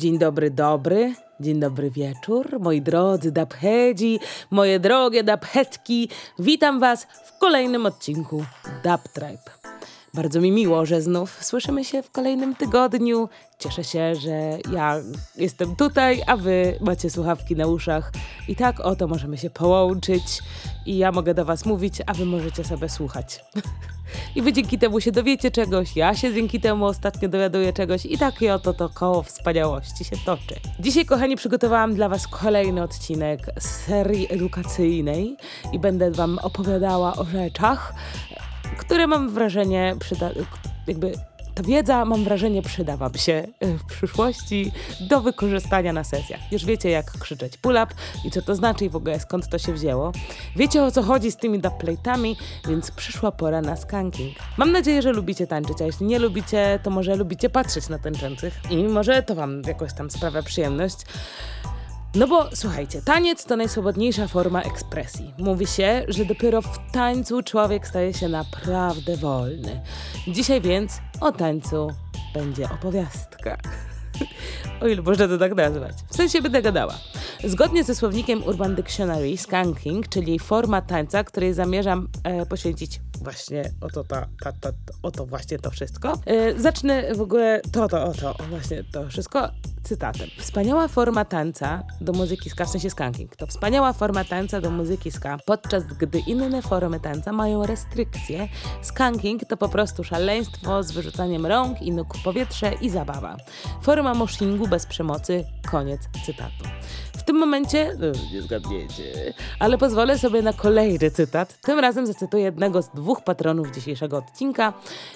Dzień dobry, dobry. Dzień dobry wieczór, moi drodzy dapchedzi, moje drogie daphetki. Witam was w kolejnym odcinku Dap Tribe. Bardzo mi miło, że znów słyszymy się w kolejnym tygodniu. Cieszę się, że ja jestem tutaj, a wy macie słuchawki na uszach. I tak oto możemy się połączyć i ja mogę do was mówić, a wy możecie sobie słuchać. I wy dzięki temu się dowiecie czegoś, ja się dzięki temu ostatnio dowiaduję czegoś i takie oto to koło wspaniałości się toczy. Dzisiaj, kochani, przygotowałam dla was kolejny odcinek z serii edukacyjnej i będę wam opowiadała o rzeczach, które mam wrażenie przyda... jakby ta wiedza, mam wrażenie, przyda Wam się w przyszłości do wykorzystania na sesjach. Już wiecie, jak krzyczeć pull-up i co to znaczy i w ogóle skąd to się wzięło. Wiecie, o co chodzi z tymi dubplate'ami, więc przyszła pora na skanking. Mam nadzieję, że lubicie tańczyć, a jeśli nie lubicie, to może lubicie patrzeć na tańczących i może to Wam jakoś tam sprawia przyjemność. No bo słuchajcie, taniec to najswobodniejsza forma ekspresji. Mówi się, że dopiero w tańcu człowiek staje się naprawdę wolny. Dzisiaj więc o tańcu będzie opowiastka. o ile można to tak nazwać. W sensie będę gadała. Zgodnie ze słownikiem Urban Dictionary, skanking, czyli forma tańca, której zamierzam e, poświęcić właśnie oto, ta, ta, ta, oto właśnie to wszystko. E, zacznę w ogóle to, to, oto, właśnie to wszystko cytatem. Wspaniała forma tańca do muzyki ska, w sensie skanking, to wspaniała forma tańca do muzyki ska, podczas gdy inne formy tańca mają restrykcje. Skanking to po prostu szaleństwo z wyrzucaniem rąk i nóg w powietrze i zabawa. Forma moshingu bez przemocy, koniec cytatu. Tym momencie, no, nie zgadniecie, ale pozwolę sobie na kolejny cytat. Tym razem zacytuję jednego z dwóch patronów dzisiejszego odcinka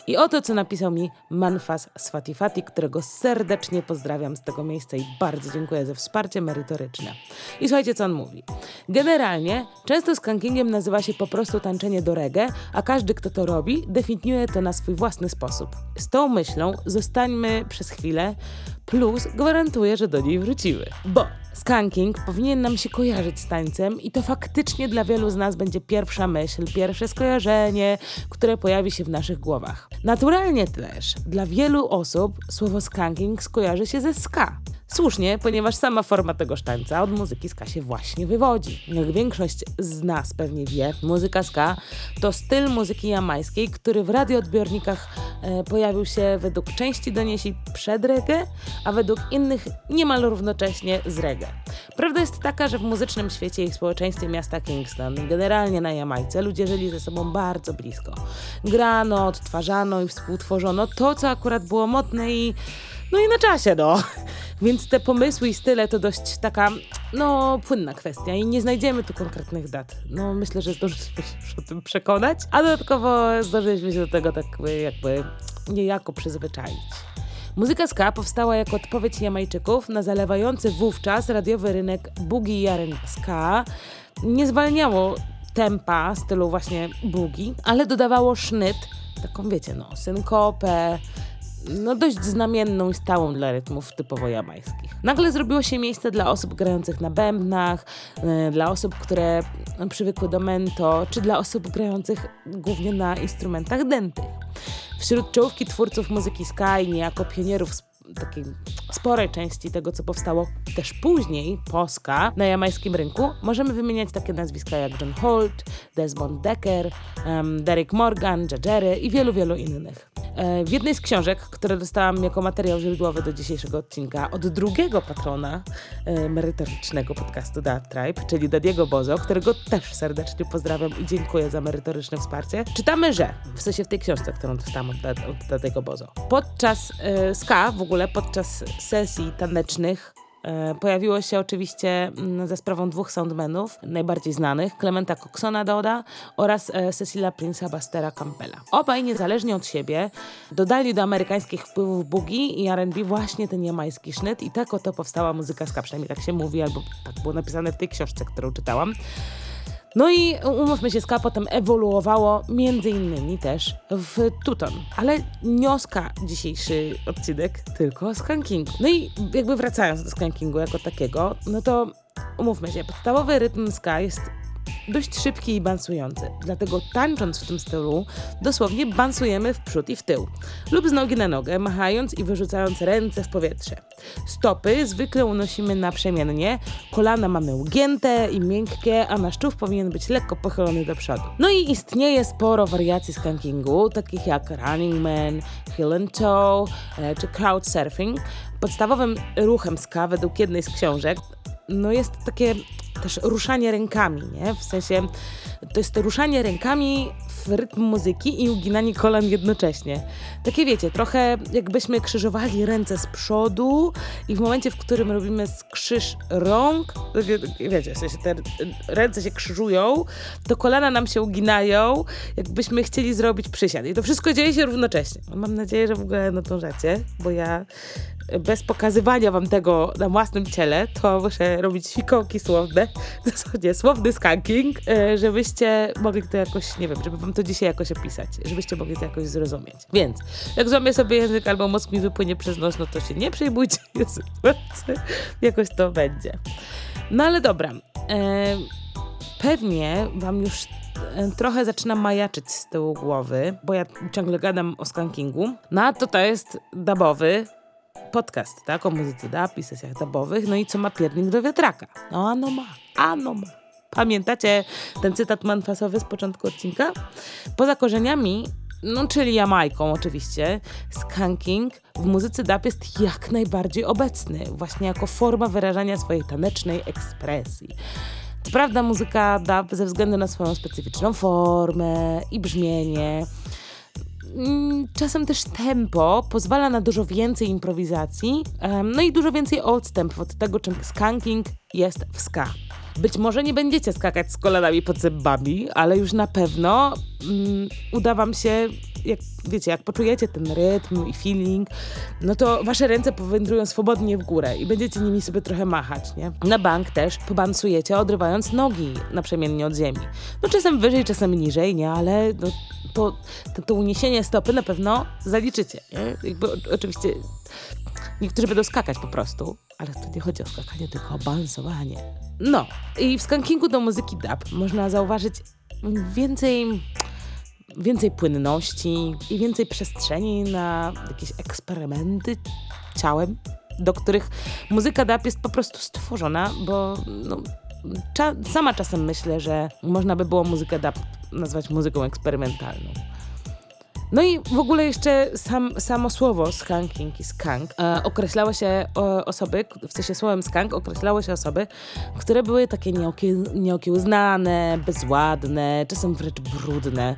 i oto, co napisał mi Manfas Swatifati, którego serdecznie pozdrawiam z tego miejsca i bardzo dziękuję za wsparcie merytoryczne. I słuchajcie, co on mówi. Generalnie, często skankingiem nazywa się po prostu tańczenie do reggae, a każdy, kto to robi, definiuje to na swój własny sposób. Z tą myślą zostańmy przez chwilę, plus gwarantuję, że do niej wrócimy. Bo Skanking powinien nam się kojarzyć z tańcem i to faktycznie dla wielu z nas będzie pierwsza myśl, pierwsze skojarzenie, które pojawi się w naszych głowach. Naturalnie też dla wielu osób słowo skanking skojarzy się ze ska. Słusznie, ponieważ sama forma tego tańca od muzyki ska się właśnie wywodzi. Jak większość z nas pewnie wie, muzyka ska to styl muzyki jamańskiej, który w radioodbiornikach e, pojawił się według części doniesień przed reggae, a według innych niemal równocześnie z reggae. Prawda jest taka, że w muzycznym świecie i społeczeństwie miasta Kingston, generalnie na Jamajce, ludzie żyli ze sobą bardzo blisko. Grano, odtwarzano i współtworzono to, co akurat było modne i no i na czasie, no. Więc te pomysły i style to dość taka, no, płynna kwestia i nie znajdziemy tu konkretnych dat. No, myślę, że zdążyliśmy się już o tym przekonać, a dodatkowo zdążyliśmy się do tego tak jakby niejako przyzwyczaić. Muzyka ska powstała jako odpowiedź Jamajczyków na zalewający wówczas radiowy rynek boogie i ska. Nie zwalniało tempa stylu właśnie boogie, ale dodawało sznyt, taką wiecie, no, synkopę, no dość znamienną i stałą dla rytmów typowo jamańskich. Nagle zrobiło się miejsce dla osób grających na bębnach, yy, dla osób, które przywykły do mento, czy dla osób grających głównie na instrumentach dętych. Wśród czołówki twórców muzyki Sky, niejako pionierów takiej sporej części tego, co powstało też później, Polska, na jamańskim rynku, możemy wymieniać takie nazwiska jak John Holt, Desmond Decker, um, Derek Morgan, Jajery i wielu, wielu innych. E, w jednej z książek, które dostałam jako materiał źródłowy do dzisiejszego odcinka od drugiego patrona e, merytorycznego podcastu The Tribe, czyli Dadiego Bozo, którego też serdecznie pozdrawiam i dziękuję za merytoryczne wsparcie, czytamy, że, w sensie w tej książce, którą dostałam od, od Dadiego Bozo, podczas e, ska, w ogóle podczas sesji tanecznych E, pojawiło się oczywiście mm, za sprawą dwóch soundmenów, najbardziej znanych, Clementa Coxona Doda oraz e, Cecilia Prince'a Bastera Campbella. Obaj niezależnie od siebie dodali do amerykańskich wpływów boogie i R&B właśnie ten jamański sznyt i tak oto powstała muzyka ska, przynajmniej tak się mówi, albo tak było napisane w tej książce, którą czytałam. No i umówmy się, ska potem ewoluowało między innymi też w Tuton. Ale nioska dzisiejszy odcinek tylko o skankingu. No i jakby wracając do skankingu jako takiego, no to umówmy się, podstawowy rytm ska jest dość szybki i bansujący. Dlatego tańcząc w tym stylu, dosłownie bansujemy w przód i w tył. Lub z nogi na nogę, machając i wyrzucając ręce w powietrze. Stopy zwykle unosimy naprzemiennie, kolana mamy ugięte i miękkie, a nasz czub powinien być lekko pochylony do przodu. No i istnieje sporo wariacji skankingu, takich jak running man, heel and toe e, czy crowd surfing. Podstawowym ruchem ska według jednej z książek no jest takie też ruszanie rękami, nie? W sensie to jest to ruszanie rękami w rytm muzyki i uginanie kolan jednocześnie. Takie wiecie, trochę jakbyśmy krzyżowali ręce z przodu i w momencie, w którym robimy skrzyż rąk, wiecie, w sensie te ręce się krzyżują, to kolana nam się uginają, jakbyśmy chcieli zrobić przysiad. I to wszystko dzieje się równocześnie. Mam nadzieję, że w ogóle nadążacie, bo ja bez pokazywania wam tego na własnym ciele, to muszę robić fikołki słowne, dosłownie słowny skanking, e, żebyście mogli to jakoś, nie wiem, żeby wam to dzisiaj jakoś opisać, żebyście mogli to jakoś zrozumieć. Więc, jak złamię sobie język albo mózg mi wypłynie przez nos, no to się nie przejmujcie, jakoś to będzie. No ale dobra, e, pewnie wam już e, trochę zaczynam majaczyć z tyłu głowy, bo ja ciągle gadam o skankingu. No a to to jest dabowy podcast, tak, o muzyce dub i sesjach dubowych, no i co ma piernik do wiatraka? No ano ma, ano ma. Pamiętacie ten cytat manfasowy z początku odcinka? Poza korzeniami no czyli Jamajką oczywiście, skanking w muzyce dub jest jak najbardziej obecny, właśnie jako forma wyrażania swojej tanecznej ekspresji. Co prawda muzyka dub ze względu na swoją specyficzną formę i brzmienie czasem też tempo pozwala na dużo więcej improwizacji, no i dużo więcej odstępów od tego, czym skanking jest w ska. Być może nie będziecie skakać z kolanami pod zębami, ale już na pewno um, uda wam się, jak wiecie, jak poczujecie ten rytm i feeling, no to wasze ręce powędrują swobodnie w górę i będziecie nimi sobie trochę machać, nie? Na bank też pobansujecie, odrywając nogi naprzemiennie od ziemi. No czasem wyżej, czasem niżej, nie? Ale no, to, to, to uniesienie stopy na pewno zaliczycie, nie? Jakby oczywiście niektórzy będą skakać po prostu, ale nie chodzi o skakanie, tylko o balansowanie. No, i w skankingu do muzyki dub można zauważyć więcej, więcej płynności i więcej przestrzeni na jakieś eksperymenty ciałem, do których muzyka dub jest po prostu stworzona, bo no, cza sama czasem myślę, że można by było muzykę dub nazwać muzyką eksperymentalną. No i w ogóle jeszcze sam, samo słowo skanking i skank e, określało się o, osoby, w sensie słowem skank określało się osoby, które były takie nieokiełznane, bezładne, czasem wręcz brudne.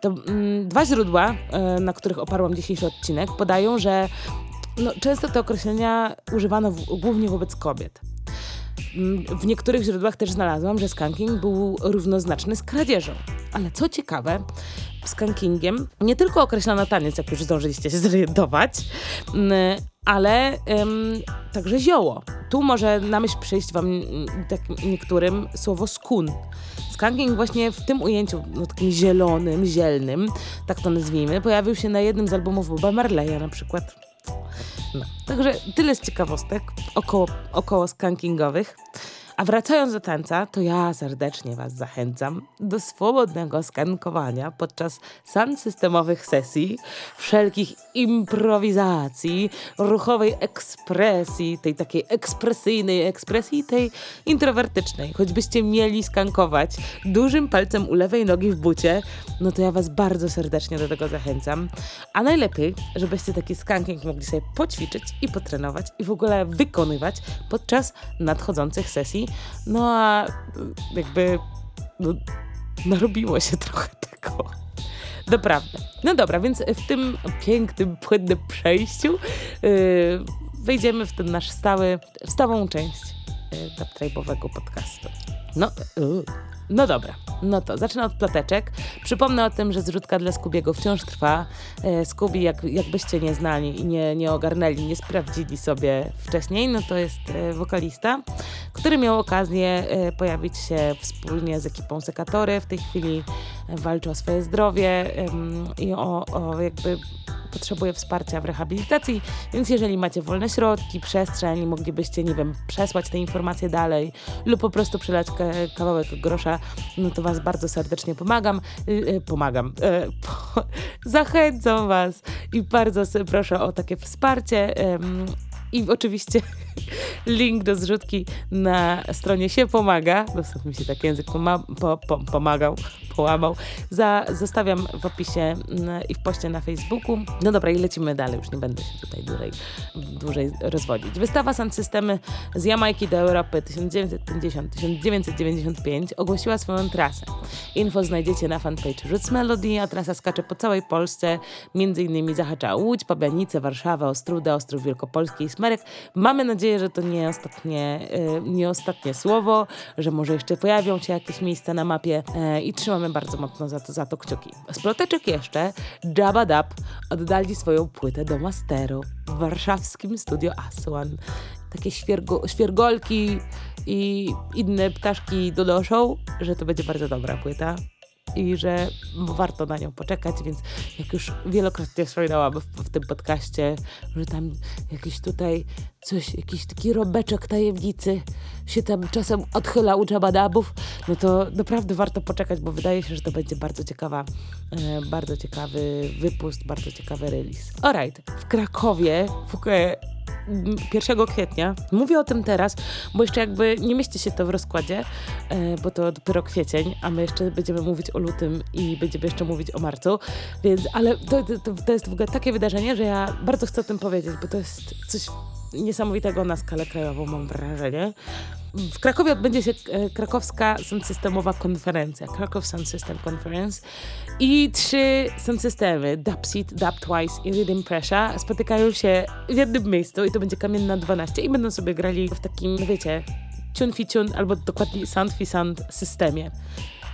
To mm, dwa źródła, e, na których oparłam dzisiejszy odcinek, podają, że no, często te określenia używano w, głównie wobec kobiet. W niektórych źródłach też znalazłam, że skanking był równoznaczny z kradzieżą. Ale co ciekawe, skankingiem nie tylko określano taniec, jak już zdążyliście się zorientować, ale um, także zioło. Tu może na myśl przyjść wam tak niektórym słowo skun. Skanking właśnie w tym ujęciu, no, takim zielonym, zielnym, tak to nazwijmy, pojawił się na jednym z albumów Boba Marleya na przykład. Także tyle z ciekawostek około, około skankingowych. A wracając do tańca, to ja serdecznie Was zachęcam do swobodnego skankowania podczas san systemowych sesji, wszelkich improwizacji, ruchowej ekspresji, tej takiej ekspresyjnej ekspresji, tej introwertycznej. Choćbyście mieli skankować dużym palcem u lewej nogi w bucie, no to ja Was bardzo serdecznie do tego zachęcam. A najlepiej, żebyście taki skanking mogli sobie poćwiczyć i potrenować i w ogóle wykonywać podczas nadchodzących sesji no a jakby no, narobiło się trochę tego. Naprawdę. No dobra, więc w tym pięknym, płynnym przejściu yy, wejdziemy w ten nasz stały, stałą część yy, podcastu. No, yy. No dobra, no to zacznę od ploteczek. Przypomnę o tym, że zrzutka dla Skubiego wciąż trwa. E, Skubi, jak, jakbyście nie znali i nie, nie ogarnęli, nie sprawdzili sobie wcześniej, no to jest e, wokalista, który miał okazję e, pojawić się wspólnie z ekipą Sekatory. W tej chwili walczy o swoje zdrowie i o, o jakby potrzebuje wsparcia w rehabilitacji, więc jeżeli macie wolne środki, przestrzeń moglibyście, nie wiem, przesłać te informacje dalej lub po prostu przelać kawałek grosza, no to Was bardzo serdecznie pomagam. Yy, pomagam. Yy, po, zachęcam Was i bardzo proszę o takie wsparcie. I oczywiście link do zrzutki na stronie się pomaga. Dosłownie mi się tak język poma po, po, pomagał, połamał. Za, zostawiam w opisie mm, i w poście na Facebooku. No dobra, i lecimy dalej. Już nie będę się tutaj dłużej, dłużej rozwodzić. Wystawa Sound Systemy z Jamajki do Europy 1950-1995 ogłosiła swoją trasę. Info znajdziecie na fanpage Roots Melody, a trasa skacze po całej Polsce. Między innymi zahacza Łódź, Pabianice, Warszawę, Ostrudę, Ostrów Wielkopolski i Mamy nadzieję, że to nie ostatnie, y, nie ostatnie słowo, że może jeszcze pojawią się jakieś miejsca na mapie e, i trzymamy bardzo mocno za to, za to kciuki. Z ploteczek jeszcze Jabba Dab oddali swoją płytę do masteru w warszawskim studio Aswan. Takie świergo, świergolki i inne ptaszki donoszą, że to będzie bardzo dobra płyta i że warto na nią poczekać, więc jak już wielokrotnie wspominałam w, w tym podcaście, że tam jakiś tutaj coś, jakiś taki robeczek tajemnicy się tam czasem odchyla u Jabadabów, no to naprawdę warto poczekać, bo wydaje się, że to będzie bardzo ciekawa, e, bardzo ciekawy wypust, bardzo ciekawy release. Alright, w Krakowie w 1 kwietnia. Mówię o tym teraz, bo jeszcze jakby nie mieści się to w rozkładzie, e, bo to dopiero kwiecień, a my jeszcze będziemy mówić o lutym i będziemy jeszcze mówić o marcu, więc, ale to, to, to jest w ogóle takie wydarzenie, że ja bardzo chcę o tym powiedzieć, bo to jest coś niesamowitego na skalę krajową, mam wrażenie. W Krakowie odbędzie się e, krakowska sound systemowa konferencja, Krakow Sound System Conference i trzy sound systemy, Dubseat, Dubtwice i Rhythm Pressure spotykają się w jednym miejscu i to będzie Kamienna 12 i będą sobie grali w takim, wiecie, tune fi tune albo dokładnie sound fi sound systemie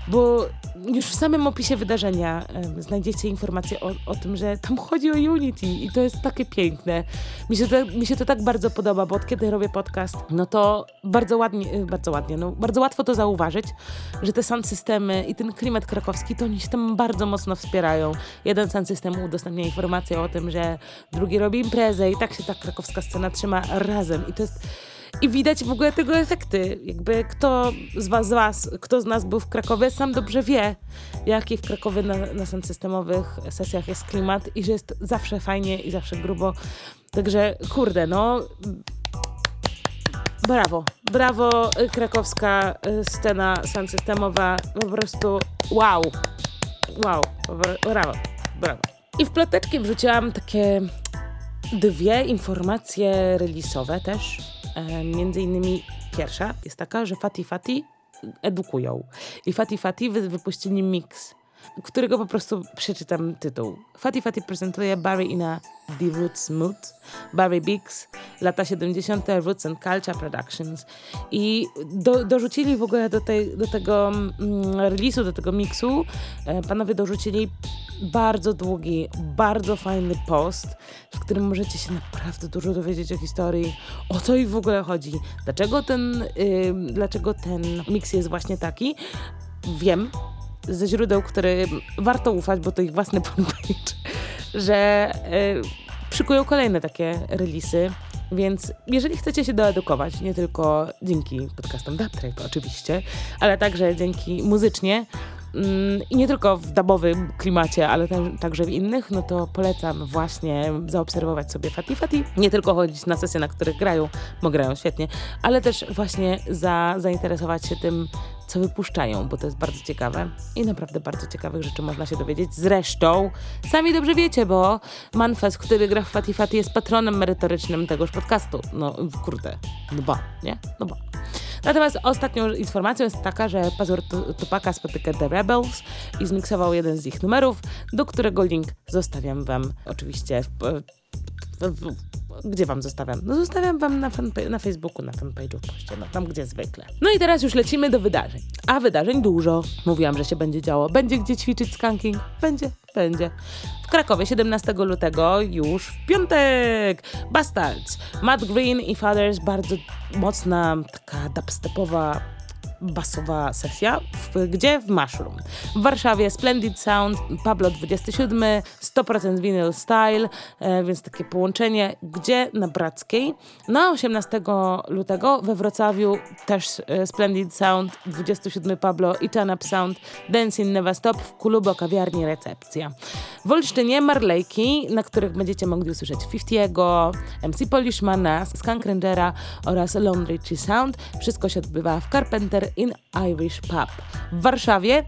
bo już w samym opisie wydarzenia znajdziecie informacje o, o, tym, że tam chodzi o Unity i to jest takie piękne. Mi się, to, mi się to tak bardzo podoba, bo od kiedy robię podcast, no to bardzo ładnie, y, bardzo ładnie, no bardzo łatwo to zauważyć, że te sound systemy i ten klimat krakowski, to oni się tam bardzo mocno wspierają. Jeden sound system udostępnia informacje o tym, że drugi robi imprezę i tak się ta krakowska scena trzyma razem i to jest i widać w ogóle tego efekty. Jakby kto z was, z was, kto z nas był w Krakowie, sam dobrze wie, jaki w Krakowie na, na systemowych sesjach jest klimat i że jest zawsze fajnie i zawsze grubo. Także kurde, no. Brawo, brawo krakowska y, scena systemowa, po prostu wow, wow, brawo, brawo. I w ploteczki wrzuciłam takie dwie informacje relisowe też, między innymi pierwsza jest taka, że Fati Fati edukują. I Fati Fati wy, wypuścili mix, którego po prostu przeczytam tytuł. Fati Fati prezentuje Barry in a The Roots Mood, Barry Biggs, lata 70. Roots and Culture Productions. I do, dorzucili w ogóle do, do tego mm, release'u, do tego miksu, e, panowie dorzucili bardzo długi, bardzo fajny post, w którym możecie się naprawdę dużo dowiedzieć o historii, o co ich w ogóle chodzi, dlaczego ten, yy, dlaczego ten miks jest właśnie taki. Wiem ze źródeł, którym warto ufać, bo to ich własny fanpage, że yy, szykują kolejne takie releasy. Więc jeżeli chcecie się doedukować, nie tylko dzięki podcastom Dubtrack oczywiście, ale także dzięki muzycznie, Mm, i nie tylko w dabowym klimacie, ale także w innych, no to polecam właśnie zaobserwować sobie Fati Fati. Nie tylko chodzić na sesje, na których grają, bo grają świetnie, ale też właśnie za, zainteresować się tym, co wypuszczają, bo to jest bardzo ciekawe i naprawdę bardzo ciekawych rzeczy można się dowiedzieć. Zresztą, sami dobrze wiecie, bo Manfest, który gra w Fati Fati jest patronem merytorycznym tegoż podcastu. No kurde, no ba, nie? No ba. Natomiast ostatnią informacją jest taka, że Pazur Tupaka spotyka The Rebels i zmiksował jeden z ich numerów, do którego link zostawiam wam oczywiście w, w, w, gdzie wam zostawiam? No zostawiam wam na, na Facebooku, na fanpage'u w poście, no tam gdzie zwykle. No i teraz już lecimy do wydarzeń. A wydarzeń dużo. Mówiłam, że się będzie działo. Będzie gdzie ćwiczyć skanking? Będzie, będzie. W Krakowie 17 lutego już w piątek. Bastards, Matt Green i Fathers, bardzo mocna, taka dubstepowa basowa sesja. W, gdzie? W Mushroom. W Warszawie Splendid Sound, Pablo 27, 100% Vinyl Style, e, więc takie połączenie. Gdzie? Na Brackiej. Na 18 lutego we Wrocławiu też e, Splendid Sound, 27 Pablo i Up Sound, Dancing Never Stop w Kulubo Kawiarni Recepcja. W Olsztynie Marlejki, na których będziecie mogli usłyszeć 50'ego, MC Polishmana, Skunk Rangera oraz Lone Sound. Wszystko się odbywa w Carpenter in Irish Pub. W Warszawie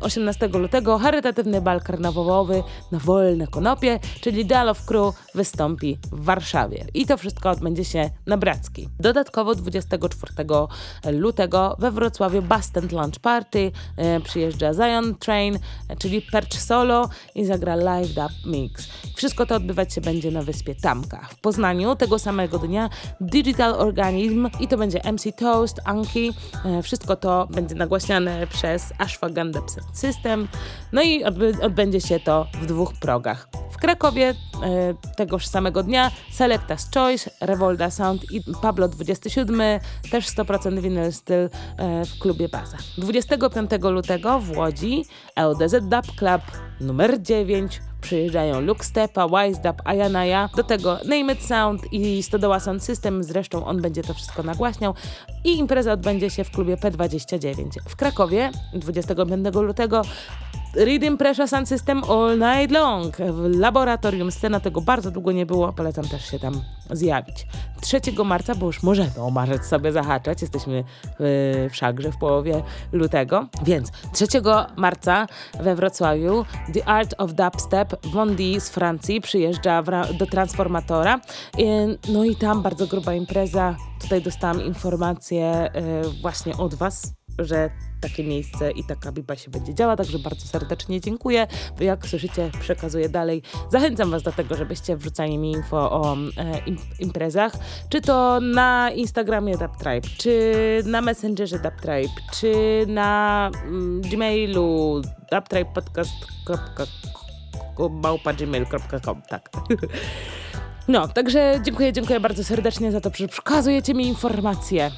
18 e, lutego charytatywny bal karnawałowy na wolne konopie, czyli Dal of Crew wystąpi w Warszawie. I to wszystko odbędzie się na Brackiej. Dodatkowo 24 lutego we Wrocławiu Bastard Lunch Party e, przyjeżdża Zion Train, e, czyli Perch Solo i zagra Live Dub Mix. Wszystko to odbywać się będzie na wyspie Tamka. W Poznaniu tego samego dnia Digital Organism i to będzie MC Toast, Anki. E, wszystko to będzie nagłaśniane przez Ashwagandha System. No i odbędzie się to w dwóch progach. W Krakowie e, tegoż samego dnia Selecta's Choice, Revolda Sound i Pablo 27, też 100% vinyl styl e, w klubie Baza. 25 lutego w Łodzi LDZ Dub Club numer 9 przyjeżdżają Luke Stepa, Wise Dub, Ayanaya, do tego Name It Sound i Stodoła Sound System, zresztą on będzie to wszystko nagłaśniał. I impreza odbędzie się w klubie P29 w Krakowie 25 lutego Reading Pressure Sound System All Night Long. W laboratorium scena tego bardzo długo nie było, polecam też się tam zjawić. 3 marca, bo już możemy o marzec sobie zahaczać, jesteśmy w, w szagrze w połowie lutego, więc 3 marca we Wrocławiu The Art of Dubstep Wondi z Francji przyjeżdża do Transformatora. No i tam bardzo gruba impreza. Tutaj dostałam informację y, właśnie od Was, że takie miejsce i taka biba się będzie działa, także bardzo serdecznie dziękuję. Jak słyszycie, przekazuję dalej. Zachęcam Was do tego, żebyście wrzucali mi info o e, im, imprezach, czy to na Instagramie DubTribe, czy na Messengerze DubTribe, czy na mm, Gmailu dubtribepodcast.małpa.gmail.com, tak. No, także dziękuję, dziękuję bardzo serdecznie za to, że przekazujecie mi informacje.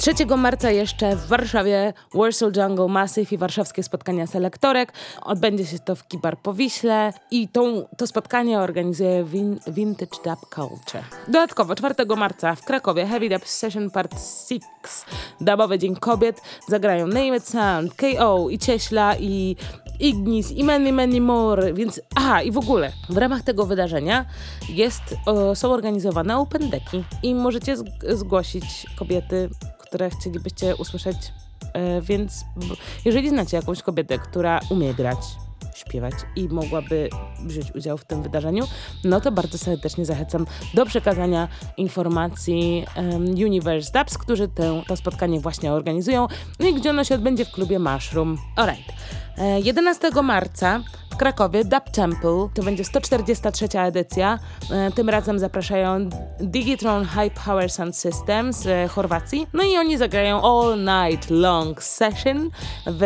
3 marca jeszcze w Warszawie Warsaw Jungle Massive i warszawskie spotkania selektorek. Odbędzie się to w Kibar Powiśle i tą, to spotkanie organizuje Vin, Vintage Dub Culture. Dodatkowo 4 marca w Krakowie Heavy Dub Session Part 6 Dubowy Dzień Kobiet zagrają Name It Sound, KO i Cieśla i Ignis i many, many more, więc aha i w ogóle w ramach tego wydarzenia jest, o, są organizowane open decki i możecie zgłosić kobiety które chcielibyście usłyszeć. E, więc jeżeli znacie jakąś kobietę, która umie grać, śpiewać i mogłaby wziąć udział w tym wydarzeniu, no to bardzo serdecznie zachęcam do przekazania informacji um, Universe Dubs, którzy tę, to spotkanie właśnie organizują, no i gdzie ono się odbędzie w klubie Mushroom. Alright. 11 e, marca Krakowie Dub Temple. To będzie 143 edycja. E, tym razem zapraszają Digitron High Power Sound System z Chorwacji. No i oni zagrają All Night Long Session w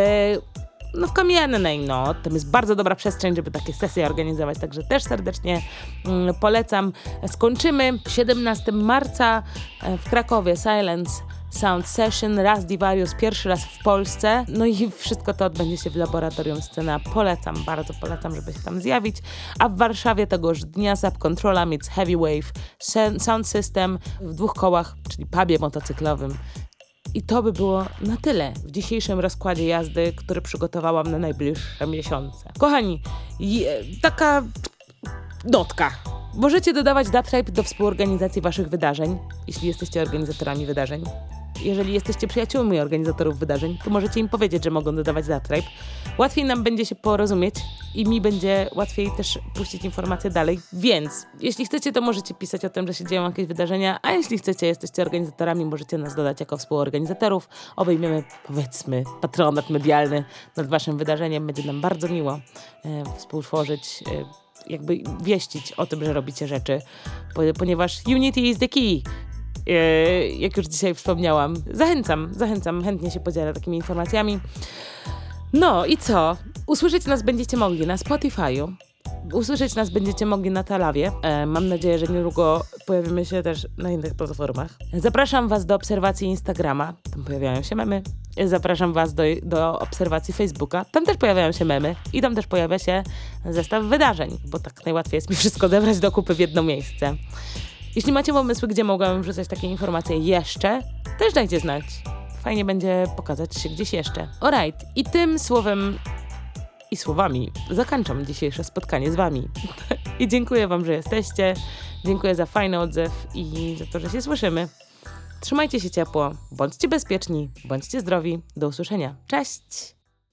no w kamiennej, no. Tam jest bardzo dobra przestrzeń, żeby takie sesje organizować, także też serdecznie mm, polecam. Skończymy 17 marca e, w Krakowie Silence Sound Session, raz Divarius, pierwszy raz w Polsce. No i wszystko to odbędzie się w laboratorium Scena. Polecam, bardzo polecam, żeby się tam zjawić. A w Warszawie tegoż dnia Subcontrola meets Heavywave Sound System w dwóch kołach, czyli pubie motocyklowym. I to by było na tyle w dzisiejszym rozkładzie jazdy, który przygotowałam na najbliższe miesiące. Kochani, taka notka. Możecie dodawać DubTribe do współorganizacji waszych wydarzeń, jeśli jesteście organizatorami wydarzeń jeżeli jesteście przyjaciółmi organizatorów wydarzeń, to możecie im powiedzieć, że mogą dodawać Zatribe. Łatwiej nam będzie się porozumieć i mi będzie łatwiej też puścić informacje dalej. Więc jeśli chcecie, to możecie pisać o tym, że się dzieją jakieś wydarzenia, a jeśli chcecie, jesteście organizatorami, możecie nas dodać jako współorganizatorów. Obejmiemy, powiedzmy, patronat medialny nad waszym wydarzeniem. Będzie nam bardzo miło e, współtworzyć e, jakby wieścić o tym, że robicie rzeczy, ponieważ Unity is the key. E, jak już dzisiaj wspomniałam. Zachęcam, zachęcam, chętnie się podzielę takimi informacjami. No i co? Usłyszeć nas będziecie mogli na Spotify'u, usłyszeć nas będziecie mogli na Talawie. E, mam nadzieję, że niedługo pojawimy się też na innych platformach. Zapraszam Was do obserwacji Instagrama. Tam pojawiają się memy. Zapraszam Was do, do obserwacji Facebooka. Tam też pojawiają się memy i tam też pojawia się zestaw wydarzeń, bo tak najłatwiej jest mi wszystko zebrać do kupy w jedno miejsce. Jeśli macie pomysły, gdzie mogłabym wrzucać takie informacje jeszcze, też dajcie znać. Fajnie będzie pokazać się gdzieś jeszcze. Alright, i tym słowem i słowami zakończam dzisiejsze spotkanie z Wami. I dziękuję Wam, że jesteście. Dziękuję za fajny odzew i za to, że się słyszymy. Trzymajcie się ciepło, bądźcie bezpieczni, bądźcie zdrowi. Do usłyszenia. Cześć!